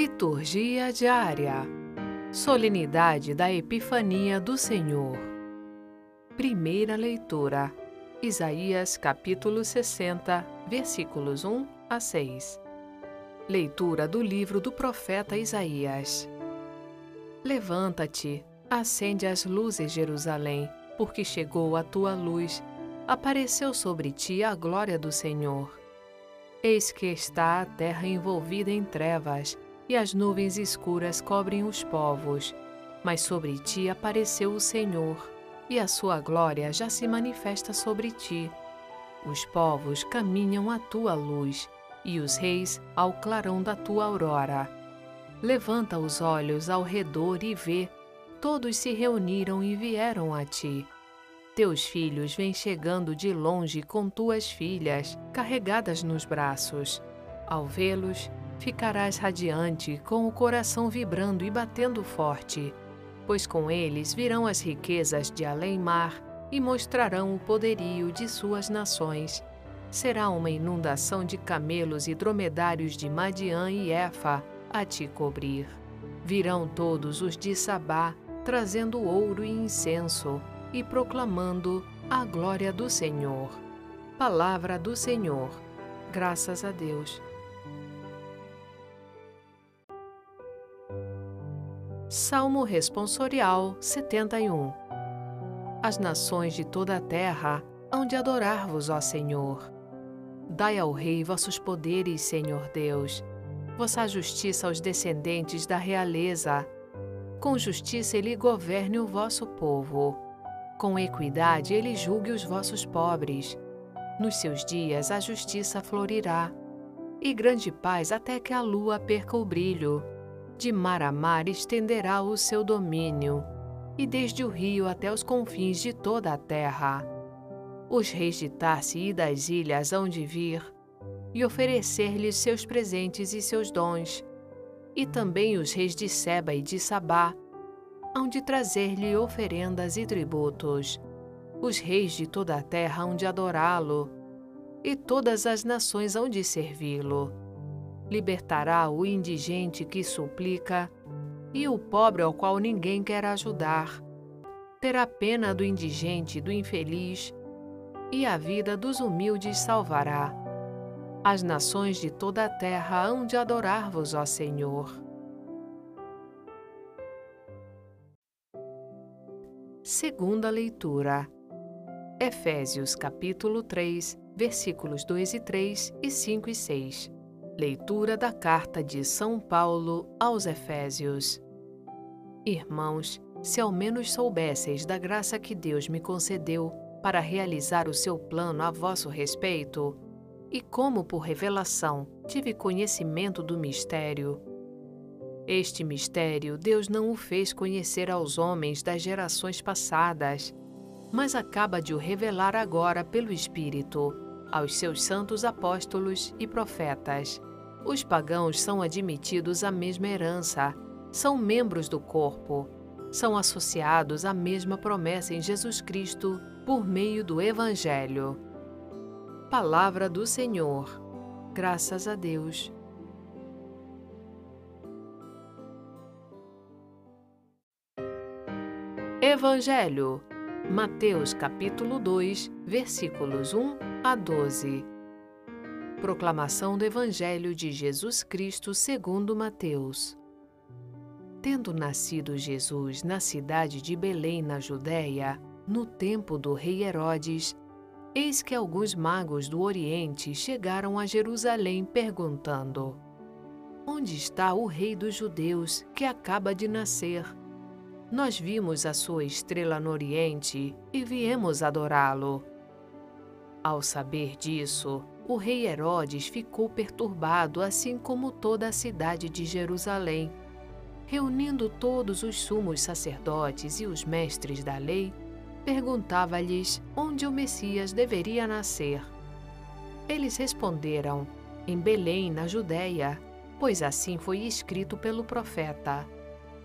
Liturgia diária. Solenidade da Epifania do Senhor. Primeira leitura. Isaías capítulo 60, versículos 1 a 6. Leitura do livro do profeta Isaías. Levanta-te, acende as luzes, Jerusalém, porque chegou a tua luz, apareceu sobre ti a glória do Senhor. Eis que está a terra envolvida em trevas, e as nuvens escuras cobrem os povos. Mas sobre ti apareceu o Senhor, e a sua glória já se manifesta sobre ti. Os povos caminham à tua luz, e os reis ao clarão da tua aurora. Levanta os olhos ao redor e vê, todos se reuniram e vieram a ti. Teus filhos vêm chegando de longe com tuas filhas, carregadas nos braços. Ao vê-los, ficarás radiante, com o coração vibrando e batendo forte, pois com eles virão as riquezas de além-mar e mostrarão o poderio de suas nações. Será uma inundação de camelos e dromedários de Madiã e Efa a te cobrir. Virão todos os de Sabá, trazendo ouro e incenso, e proclamando a glória do Senhor. Palavra do Senhor. Graças a Deus. Salmo Responsorial 71 As nações de toda a terra hão de adorar-vos, ó Senhor. Dai ao Rei vossos poderes, Senhor Deus, vossa justiça aos descendentes da realeza. Com justiça ele governe o vosso povo. Com equidade ele julgue os vossos pobres. Nos seus dias a justiça florirá, e grande paz até que a lua perca o brilho de mar a mar estenderá o seu domínio, e desde o rio até os confins de toda a terra. Os reis de Tarse e das ilhas hão de vir, e oferecer-lhes seus presentes e seus dons, e também os reis de Seba e de Sabá hão de trazer-lhe oferendas e tributos. Os reis de toda a terra hão de adorá-lo, e todas as nações hão de servi-lo libertará o indigente que suplica e o pobre ao qual ninguém quer ajudar. Terá pena do indigente e do infeliz, e a vida dos humildes salvará. As nações de toda a terra hão de adorar-vos, ó Senhor. Segunda leitura. Efésios capítulo 3, versículos 2 e 3 e 5 e 6. Leitura da Carta de São Paulo aos Efésios. Irmãos, se ao menos soubesseis da graça que Deus me concedeu para realizar o seu plano a vosso respeito, e como por revelação tive conhecimento do mistério. Este mistério Deus não o fez conhecer aos homens das gerações passadas, mas acaba de o revelar agora pelo Espírito aos seus santos apóstolos e profetas os pagãos são admitidos à mesma herança, são membros do corpo, são associados à mesma promessa em Jesus Cristo por meio do Evangelho. Palavra do Senhor. Graças a Deus. Evangelho. Mateus capítulo 2, versículos 1 a 12. Proclamação do Evangelho de Jesus Cristo segundo Mateus. Tendo nascido Jesus na cidade de Belém, na Judéia, no tempo do rei Herodes, eis que alguns magos do Oriente chegaram a Jerusalém perguntando: Onde está o rei dos judeus que acaba de nascer? Nós vimos a sua estrela no Oriente e viemos adorá-lo. Ao saber disso, o rei Herodes ficou perturbado, assim como toda a cidade de Jerusalém. Reunindo todos os sumos sacerdotes e os mestres da lei, perguntava-lhes onde o Messias deveria nascer. Eles responderam: Em Belém, na Judéia, pois assim foi escrito pelo profeta.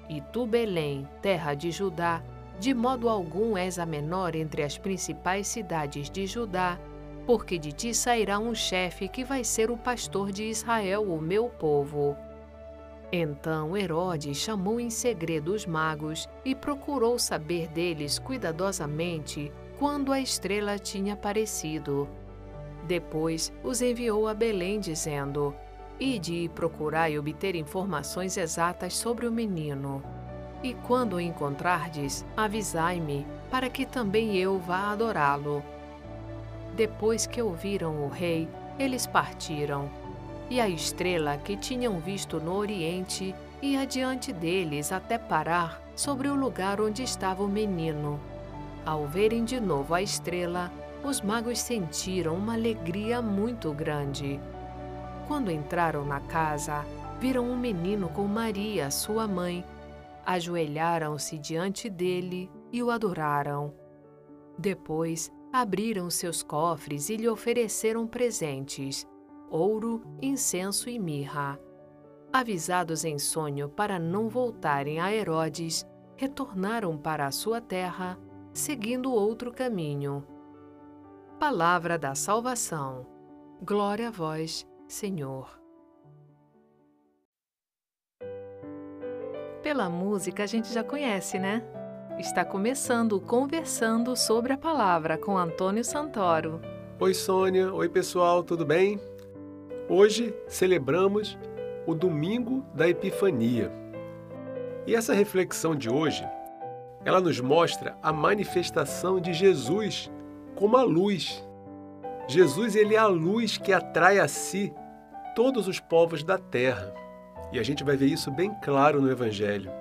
E tu, Belém, terra de Judá, de modo algum és a menor entre as principais cidades de Judá, porque de ti sairá um chefe que vai ser o pastor de Israel, o meu povo. Então Herodes chamou em segredo os magos e procurou saber deles cuidadosamente quando a estrela tinha aparecido. Depois os enviou a Belém, dizendo: Ide e obter informações exatas sobre o menino. E quando o encontrardes, avisai-me, para que também eu vá adorá-lo. Depois que ouviram o rei, eles partiram. E a estrela que tinham visto no oriente ia diante deles até parar sobre o lugar onde estava o menino. Ao verem de novo a estrela, os magos sentiram uma alegria muito grande. Quando entraram na casa, viram um menino com Maria, sua mãe. Ajoelharam-se diante dele e o adoraram. Depois, abriram seus cofres e lhe ofereceram presentes: ouro, incenso e mirra. Avisados em sonho para não voltarem a Herodes, retornaram para a sua terra, seguindo outro caminho. Palavra da salvação. Glória a vós, Senhor. Pela música a gente já conhece, né? Está começando Conversando sobre a Palavra com Antônio Santoro. Oi, Sônia. Oi, pessoal, tudo bem? Hoje celebramos o Domingo da Epifania. E essa reflexão de hoje, ela nos mostra a manifestação de Jesus como a luz Jesus ele é a luz que atrai a si todos os povos da terra. E a gente vai ver isso bem claro no evangelho.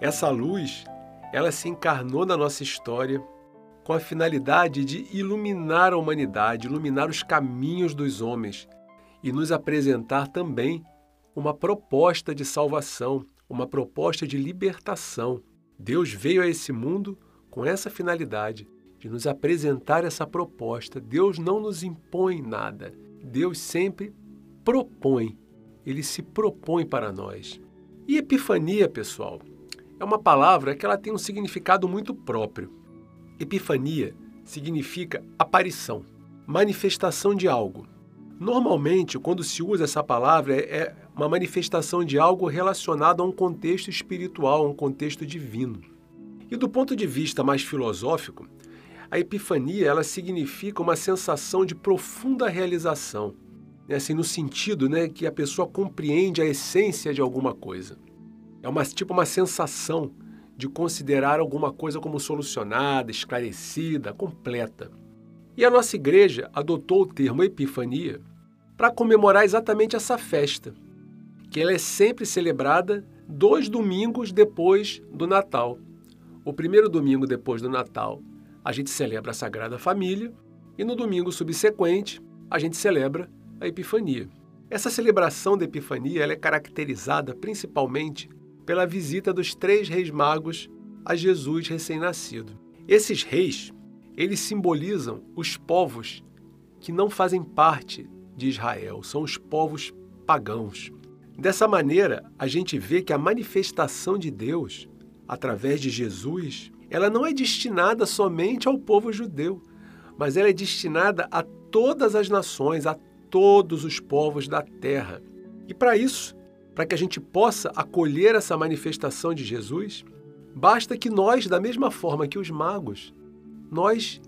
Essa luz, ela se encarnou na nossa história com a finalidade de iluminar a humanidade, iluminar os caminhos dos homens e nos apresentar também uma proposta de salvação, uma proposta de libertação. Deus veio a esse mundo com essa finalidade de nos apresentar essa proposta. Deus não nos impõe nada. Deus sempre propõe. Ele se propõe para nós. E epifania, pessoal, é uma palavra que ela tem um significado muito próprio. Epifania significa aparição, manifestação de algo. Normalmente, quando se usa essa palavra, é uma manifestação de algo relacionado a um contexto espiritual, a um contexto divino. E do ponto de vista mais filosófico, a epifania ela significa uma sensação de profunda realização, né? assim, no sentido né, que a pessoa compreende a essência de alguma coisa. É uma, tipo uma sensação de considerar alguma coisa como solucionada, esclarecida, completa. E a nossa igreja adotou o termo epifania para comemorar exatamente essa festa, que ela é sempre celebrada dois domingos depois do Natal. O primeiro domingo depois do Natal a gente celebra a Sagrada Família e no domingo subsequente a gente celebra a Epifania. Essa celebração da Epifania é caracterizada principalmente pela visita dos três reis magos a Jesus recém-nascido. Esses reis, eles simbolizam os povos que não fazem parte de Israel, são os povos pagãos. Dessa maneira, a gente vê que a manifestação de Deus através de Jesus ela não é destinada somente ao povo judeu, mas ela é destinada a todas as nações, a todos os povos da terra. E para isso, para que a gente possa acolher essa manifestação de Jesus, basta que nós, da mesma forma que os magos, nós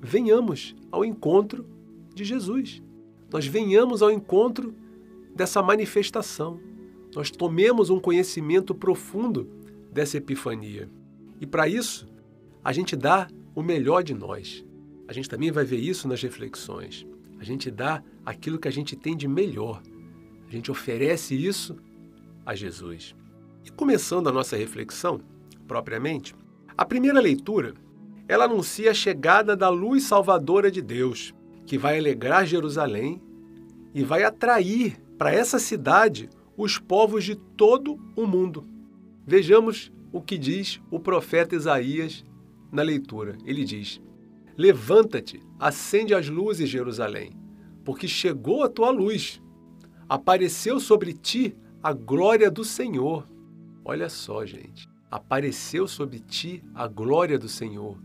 venhamos ao encontro de Jesus. Nós venhamos ao encontro dessa manifestação. Nós tomemos um conhecimento profundo dessa epifania. E para isso, a gente dá o melhor de nós. A gente também vai ver isso nas reflexões. A gente dá aquilo que a gente tem de melhor. A gente oferece isso a Jesus. E começando a nossa reflexão, propriamente, a primeira leitura, ela anuncia a chegada da luz salvadora de Deus, que vai alegrar Jerusalém e vai atrair para essa cidade os povos de todo o mundo. Vejamos o que diz o profeta Isaías na leitura. Ele diz: Levanta-te, acende as luzes, Jerusalém, porque chegou a tua luz. Apareceu sobre ti a glória do Senhor. Olha só, gente. Apareceu sobre ti a glória do Senhor.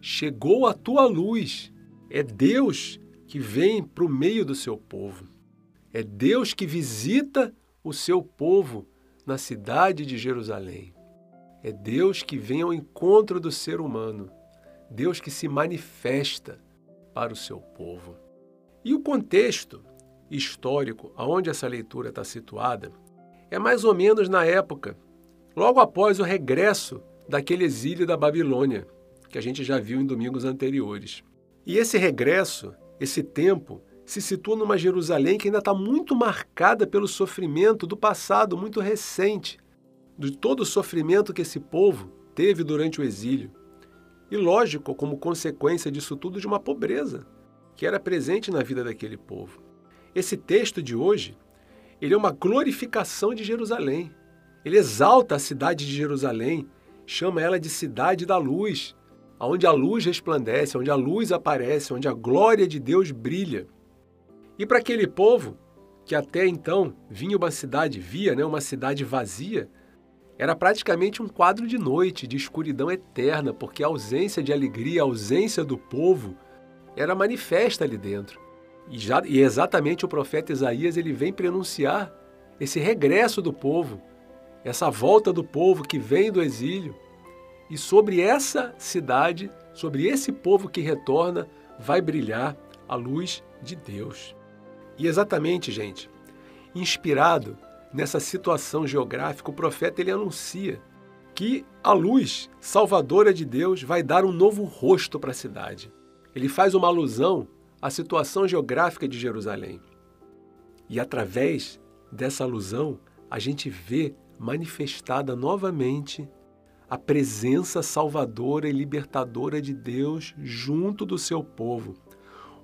Chegou a tua luz. É Deus que vem para o meio do seu povo. É Deus que visita o seu povo na cidade de Jerusalém. É Deus que vem ao encontro do ser humano, Deus que se manifesta para o seu povo. E o contexto histórico aonde essa leitura está situada é mais ou menos na época, logo após o regresso daquele exílio da Babilônia, que a gente já viu em domingos anteriores. E esse regresso, esse tempo, se situa numa Jerusalém que ainda está muito marcada pelo sofrimento do passado muito recente, de todo o sofrimento que esse povo teve durante o exílio. E lógico, como consequência disso tudo, de uma pobreza que era presente na vida daquele povo. Esse texto de hoje, ele é uma glorificação de Jerusalém. Ele exalta a cidade de Jerusalém, chama ela de cidade da luz, onde a luz resplandece, onde a luz aparece, onde a glória de Deus brilha. E para aquele povo, que até então vinha uma cidade, via né, uma cidade vazia, era praticamente um quadro de noite, de escuridão eterna, porque a ausência de alegria, a ausência do povo, era manifesta ali dentro. E, já, e exatamente o profeta Isaías ele vem prenunciar esse regresso do povo, essa volta do povo que vem do exílio. E sobre essa cidade, sobre esse povo que retorna, vai brilhar a luz de Deus. E exatamente, gente, inspirado nessa situação geográfica, o profeta ele anuncia que a luz salvadora de Deus vai dar um novo rosto para a cidade. Ele faz uma alusão à situação geográfica de Jerusalém. E através dessa alusão, a gente vê manifestada novamente a presença salvadora e libertadora de Deus junto do seu povo.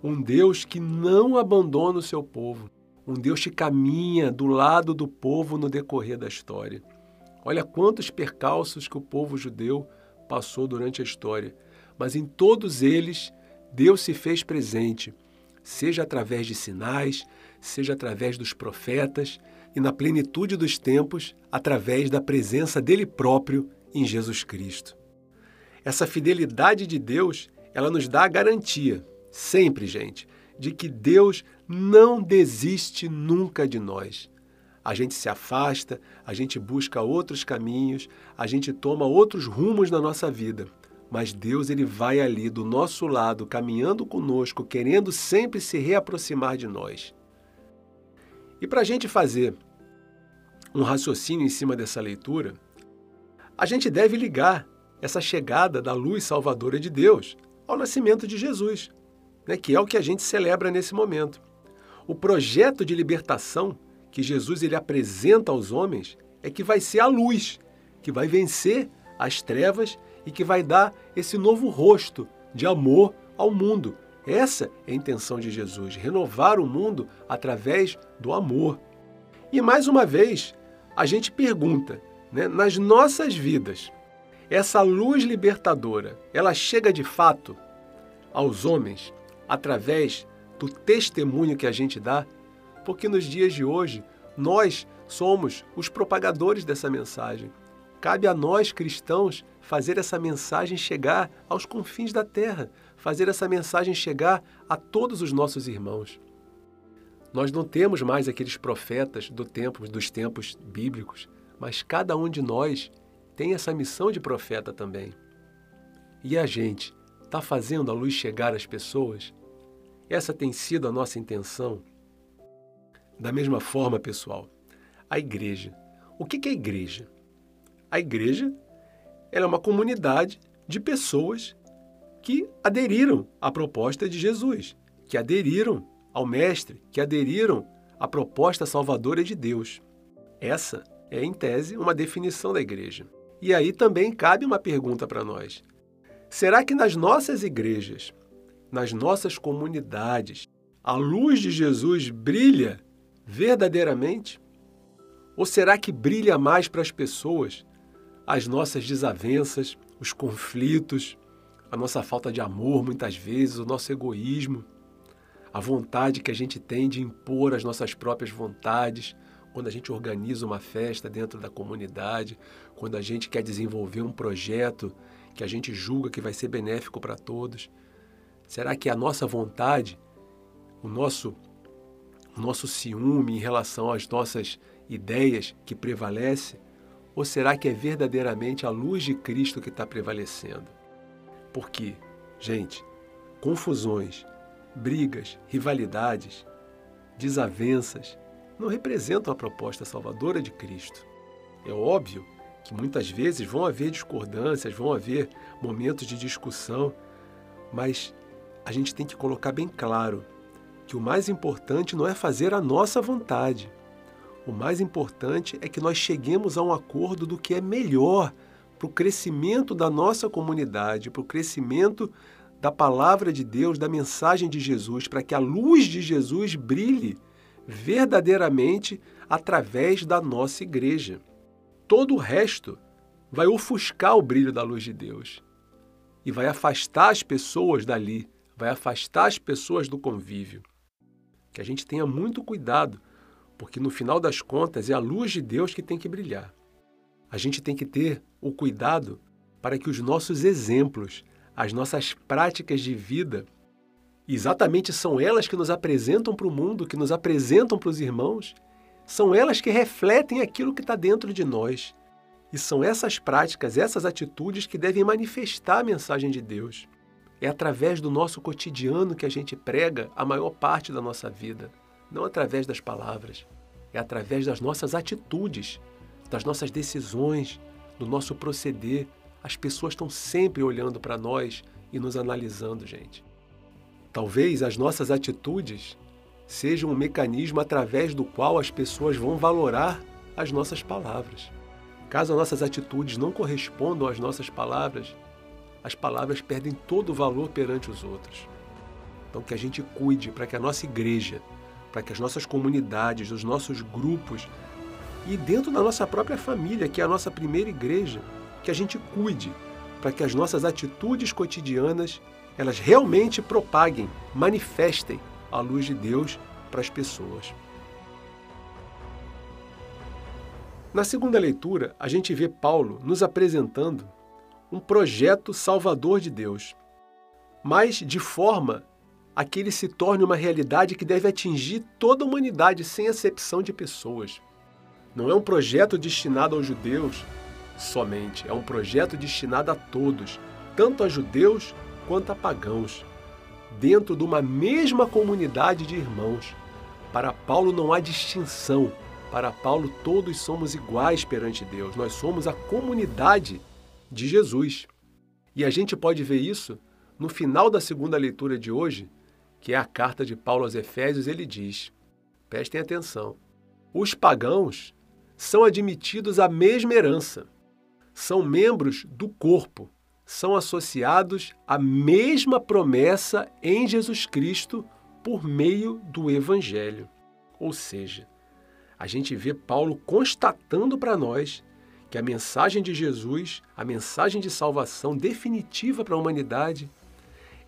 Um Deus que não abandona o seu povo, um Deus que caminha do lado do povo no decorrer da história. Olha quantos percalços que o povo judeu passou durante a história, mas em todos eles Deus se fez presente, seja através de sinais, seja através dos profetas e na plenitude dos tempos, através da presença dele próprio em Jesus Cristo. Essa fidelidade de Deus, ela nos dá a garantia, sempre, gente, de que Deus não desiste nunca de nós. A gente se afasta, a gente busca outros caminhos, a gente toma outros rumos na nossa vida, mas Deus ele vai ali do nosso lado, caminhando conosco, querendo sempre se reaproximar de nós. E para a gente fazer um raciocínio em cima dessa leitura, a gente deve ligar essa chegada da luz salvadora de Deus ao nascimento de Jesus, né, que é o que a gente celebra nesse momento. O projeto de libertação que Jesus ele apresenta aos homens é que vai ser a luz, que vai vencer as trevas e que vai dar esse novo rosto de amor ao mundo. Essa é a intenção de Jesus, renovar o mundo através do amor. E mais uma vez, a gente pergunta: né, nas nossas vidas, essa luz libertadora, ela chega de fato aos homens através do testemunho que a gente dá? Porque nos dias de hoje, nós somos os propagadores dessa mensagem. Cabe a nós, cristãos, fazer essa mensagem chegar aos confins da terra, fazer essa mensagem chegar a todos os nossos irmãos. Nós não temos mais aqueles profetas do tempo, dos tempos bíblicos mas cada um de nós tem essa missão de profeta também. E a gente está fazendo a luz chegar às pessoas? Essa tem sido a nossa intenção. Da mesma forma, pessoal, a igreja. O que é a igreja? A igreja é uma comunidade de pessoas que aderiram à proposta de Jesus, que aderiram ao Mestre, que aderiram à proposta salvadora de Deus. Essa é, em tese, uma definição da igreja. E aí também cabe uma pergunta para nós: será que nas nossas igrejas, nas nossas comunidades, a luz de Jesus brilha verdadeiramente? Ou será que brilha mais para as pessoas as nossas desavenças, os conflitos, a nossa falta de amor, muitas vezes, o nosso egoísmo, a vontade que a gente tem de impor as nossas próprias vontades, quando a gente organiza uma festa dentro da comunidade, quando a gente quer desenvolver um projeto que a gente julga que vai ser benéfico para todos? Será que a nossa vontade, o nosso, o nosso ciúme em relação às nossas ideias que prevalece? Ou será que é verdadeiramente a luz de Cristo que está prevalecendo? Porque, gente, confusões, brigas, rivalidades, desavenças não representam a proposta salvadora de Cristo. É óbvio que muitas vezes vão haver discordâncias, vão haver momentos de discussão, mas a gente tem que colocar bem claro que o mais importante não é fazer a nossa vontade, o mais importante é que nós cheguemos a um acordo do que é melhor para o crescimento da nossa comunidade, para o crescimento da palavra de Deus, da mensagem de Jesus, para que a luz de Jesus brilhe verdadeiramente através da nossa igreja. Todo o resto vai ofuscar o brilho da luz de Deus e vai afastar as pessoas dali, vai afastar as pessoas do convívio. Que a gente tenha muito cuidado porque no final das contas é a luz de Deus que tem que brilhar. A gente tem que ter o cuidado para que os nossos exemplos, as nossas práticas de vida, exatamente são elas que nos apresentam para o mundo, que nos apresentam para os irmãos, são elas que refletem aquilo que está dentro de nós. E são essas práticas, essas atitudes que devem manifestar a mensagem de Deus. É através do nosso cotidiano que a gente prega a maior parte da nossa vida não através das palavras, é através das nossas atitudes, das nossas decisões, do nosso proceder. As pessoas estão sempre olhando para nós e nos analisando, gente. Talvez as nossas atitudes sejam um mecanismo através do qual as pessoas vão valorar as nossas palavras. Caso as nossas atitudes não correspondam às nossas palavras, as palavras perdem todo o valor perante os outros. Então, que a gente cuide para que a nossa igreja para que as nossas comunidades, os nossos grupos e dentro da nossa própria família, que é a nossa primeira igreja, que a gente cuide para que as nossas atitudes cotidianas elas realmente propaguem, manifestem a luz de Deus para as pessoas. Na segunda leitura, a gente vê Paulo nos apresentando um projeto salvador de Deus, mas de forma a que ele se torne uma realidade que deve atingir toda a humanidade sem acepção de pessoas. Não é um projeto destinado aos judeus somente, é um projeto destinado a todos, tanto a judeus quanto a pagãos, dentro de uma mesma comunidade de irmãos. Para Paulo não há distinção. Para Paulo, todos somos iguais perante Deus. Nós somos a comunidade de Jesus. E a gente pode ver isso no final da segunda leitura de hoje, que é a carta de Paulo aos Efésios, ele diz: prestem atenção, os pagãos são admitidos à mesma herança, são membros do corpo, são associados à mesma promessa em Jesus Cristo por meio do Evangelho. Ou seja, a gente vê Paulo constatando para nós que a mensagem de Jesus, a mensagem de salvação definitiva para a humanidade,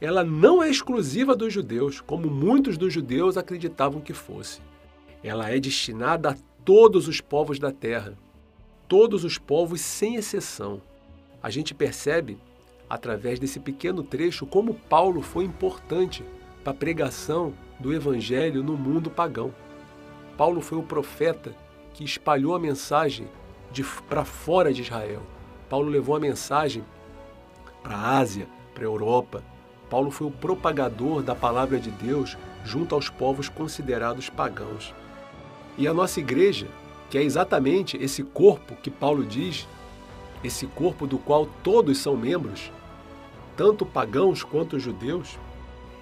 ela não é exclusiva dos judeus, como muitos dos judeus acreditavam que fosse. Ela é destinada a todos os povos da terra, todos os povos sem exceção. A gente percebe, através desse pequeno trecho, como Paulo foi importante para a pregação do evangelho no mundo pagão. Paulo foi o profeta que espalhou a mensagem para fora de Israel. Paulo levou a mensagem para a Ásia, para a Europa, Paulo foi o propagador da palavra de Deus junto aos povos considerados pagãos. E a nossa igreja, que é exatamente esse corpo que Paulo diz, esse corpo do qual todos são membros, tanto pagãos quanto judeus,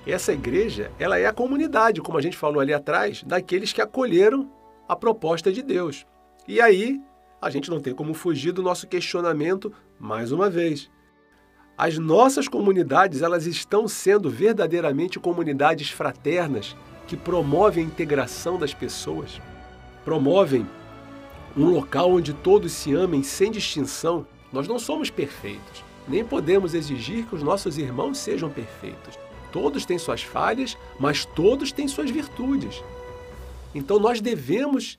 essa igreja, ela é a comunidade, como a gente falou ali atrás, daqueles que acolheram a proposta de Deus. E aí, a gente não tem como fugir do nosso questionamento mais uma vez. As nossas comunidades, elas estão sendo verdadeiramente comunidades fraternas que promovem a integração das pessoas, promovem um local onde todos se amem sem distinção. Nós não somos perfeitos, nem podemos exigir que os nossos irmãos sejam perfeitos. Todos têm suas falhas, mas todos têm suas virtudes. Então nós devemos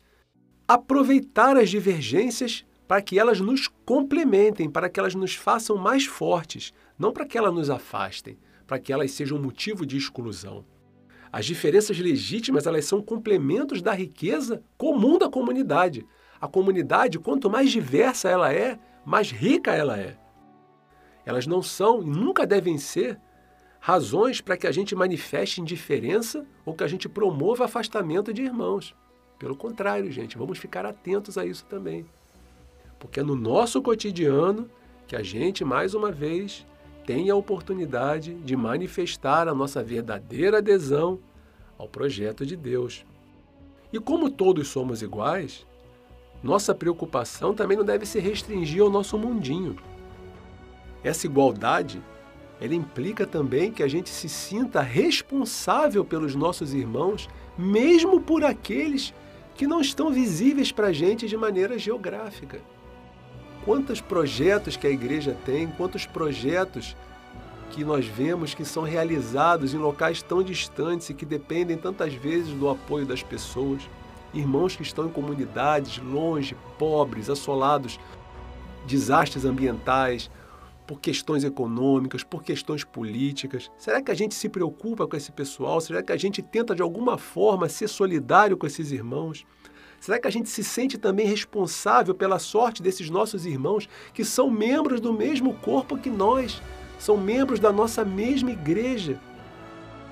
aproveitar as divergências para que elas nos complementem, para que elas nos façam mais fortes, não para que elas nos afastem, para que elas sejam motivo de exclusão. As diferenças legítimas, elas são complementos da riqueza comum da comunidade. A comunidade, quanto mais diversa ela é, mais rica ela é. Elas não são e nunca devem ser razões para que a gente manifeste indiferença ou que a gente promova afastamento de irmãos. Pelo contrário, gente, vamos ficar atentos a isso também. Porque é no nosso cotidiano que a gente, mais uma vez, tem a oportunidade de manifestar a nossa verdadeira adesão ao projeto de Deus. E como todos somos iguais, nossa preocupação também não deve se restringir ao nosso mundinho. Essa igualdade, ela implica também que a gente se sinta responsável pelos nossos irmãos, mesmo por aqueles que não estão visíveis para a gente de maneira geográfica. Quantos projetos que a igreja tem, quantos projetos que nós vemos que são realizados em locais tão distantes e que dependem tantas vezes do apoio das pessoas. Irmãos que estão em comunidades longe, pobres, assolados, desastres ambientais, por questões econômicas, por questões políticas. Será que a gente se preocupa com esse pessoal? Será que a gente tenta de alguma forma ser solidário com esses irmãos? Será que a gente se sente também responsável pela sorte desses nossos irmãos que são membros do mesmo corpo que nós, são membros da nossa mesma igreja?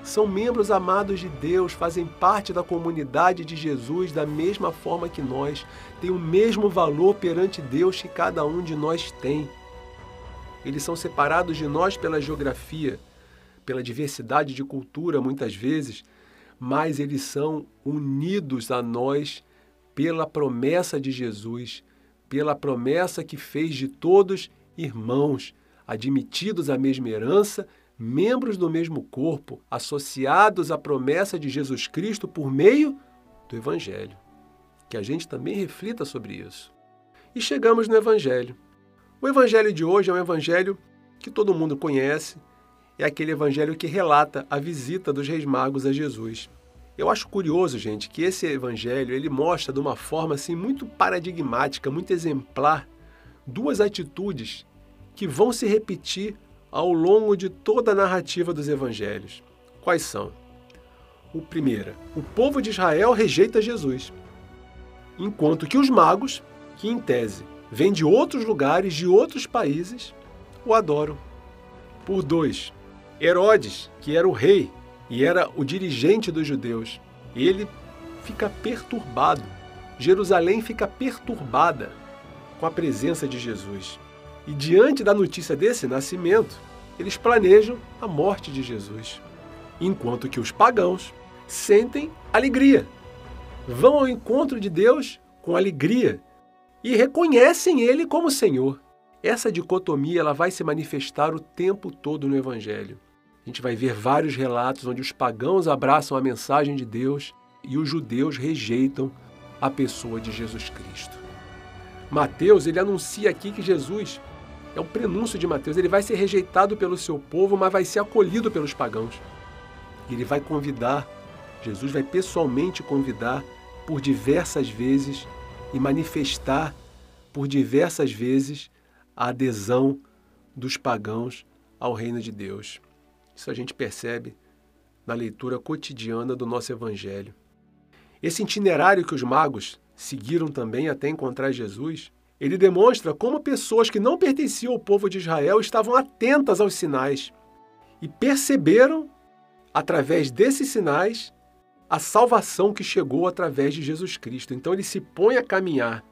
São membros amados de Deus, fazem parte da comunidade de Jesus da mesma forma que nós, têm o mesmo valor perante Deus que cada um de nós tem. Eles são separados de nós pela geografia, pela diversidade de cultura, muitas vezes, mas eles são unidos a nós pela promessa de Jesus, pela promessa que fez de todos irmãos, admitidos à mesma herança, membros do mesmo corpo, associados à promessa de Jesus Cristo por meio do Evangelho. Que a gente também reflita sobre isso. E chegamos no Evangelho. O Evangelho de hoje é um Evangelho que todo mundo conhece, é aquele Evangelho que relata a visita dos Reis Magos a Jesus. Eu acho curioso, gente, que esse evangelho ele mostra de uma forma assim muito paradigmática, muito exemplar, duas atitudes que vão se repetir ao longo de toda a narrativa dos evangelhos. Quais são? O primeiro, o povo de Israel rejeita Jesus, enquanto que os magos, que em tese vêm de outros lugares, de outros países, o adoram. Por dois, Herodes, que era o rei e era o dirigente dos judeus. Ele fica perturbado. Jerusalém fica perturbada com a presença de Jesus. E diante da notícia desse nascimento, eles planejam a morte de Jesus. Enquanto que os pagãos sentem alegria. Vão ao encontro de Deus com alegria e reconhecem ele como Senhor. Essa dicotomia ela vai se manifestar o tempo todo no evangelho. A gente vai ver vários relatos onde os pagãos abraçam a mensagem de Deus e os judeus rejeitam a pessoa de Jesus Cristo. Mateus, ele anuncia aqui que Jesus é o prenúncio de Mateus, ele vai ser rejeitado pelo seu povo, mas vai ser acolhido pelos pagãos. Ele vai convidar, Jesus vai pessoalmente convidar por diversas vezes e manifestar por diversas vezes a adesão dos pagãos ao reino de Deus. Isso a gente percebe na leitura cotidiana do nosso Evangelho. Esse itinerário que os magos seguiram também até encontrar Jesus, ele demonstra como pessoas que não pertenciam ao povo de Israel estavam atentas aos sinais e perceberam, através desses sinais, a salvação que chegou através de Jesus Cristo. Então ele se põe a caminhar,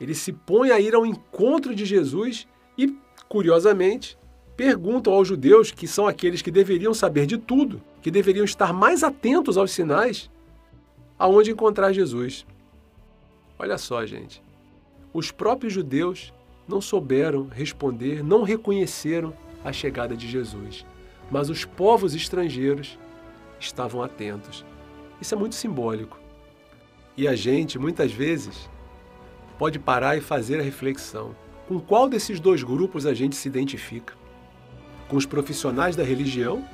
ele se põe a ir ao encontro de Jesus e, curiosamente, perguntam aos judeus, que são aqueles que deveriam saber de tudo, que deveriam estar mais atentos aos sinais, aonde encontrar Jesus. Olha só, gente. Os próprios judeus não souberam responder, não reconheceram a chegada de Jesus, mas os povos estrangeiros estavam atentos. Isso é muito simbólico. E a gente, muitas vezes, pode parar e fazer a reflexão: com qual desses dois grupos a gente se identifica? Com os profissionais da religião,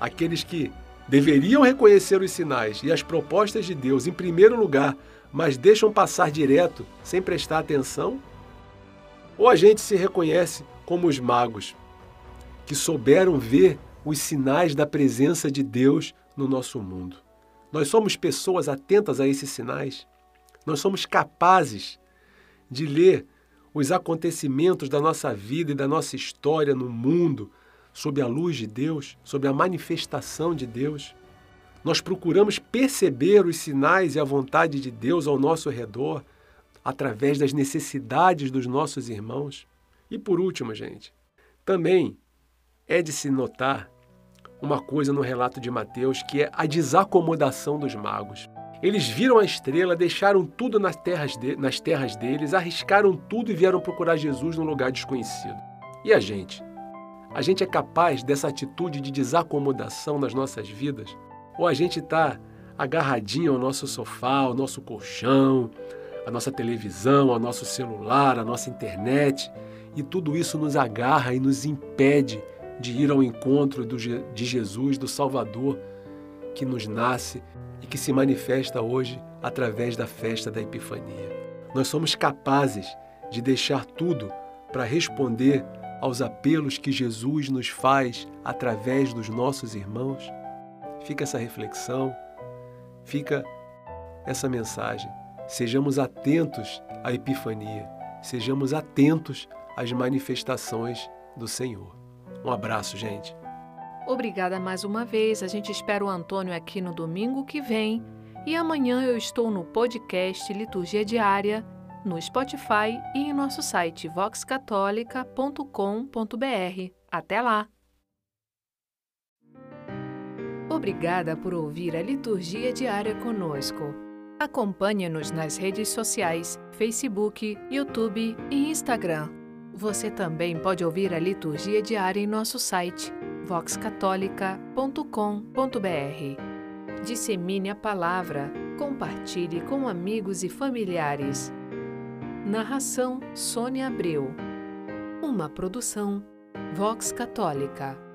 aqueles que deveriam reconhecer os sinais e as propostas de Deus em primeiro lugar, mas deixam passar direto sem prestar atenção? Ou a gente se reconhece como os magos, que souberam ver os sinais da presença de Deus no nosso mundo. Nós somos pessoas atentas a esses sinais. Nós somos capazes de ler os acontecimentos da nossa vida e da nossa história no mundo sob a luz de Deus, sob a manifestação de Deus. Nós procuramos perceber os sinais e a vontade de Deus ao nosso redor através das necessidades dos nossos irmãos. E por último, gente, também é de se notar uma coisa no relato de Mateus que é a desacomodação dos magos. Eles viram a estrela, deixaram tudo nas terras, de, nas terras deles, arriscaram tudo e vieram procurar Jesus num lugar desconhecido. E a gente? A gente é capaz dessa atitude de desacomodação nas nossas vidas? Ou a gente está agarradinho ao nosso sofá, ao nosso colchão, à nossa televisão, ao nosso celular, à nossa internet, e tudo isso nos agarra e nos impede de ir ao encontro do, de Jesus, do Salvador, que nos nasce e que se manifesta hoje através da festa da Epifania. Nós somos capazes de deixar tudo para responder aos apelos que Jesus nos faz através dos nossos irmãos? Fica essa reflexão, fica essa mensagem. Sejamos atentos à Epifania, sejamos atentos às manifestações do Senhor. Um abraço, gente. Obrigada mais uma vez. A gente espera o Antônio aqui no domingo que vem. E amanhã eu estou no podcast Liturgia Diária, no Spotify e em nosso site voxcatólica.com.br. Até lá! Obrigada por ouvir a Liturgia Diária conosco. Acompanhe-nos nas redes sociais, Facebook, YouTube e Instagram. Você também pode ouvir a liturgia diária em nosso site voxcatólica.com.br. Dissemine a palavra, compartilhe com amigos e familiares. Narração Sônia Abreu. Uma produção Vox Católica.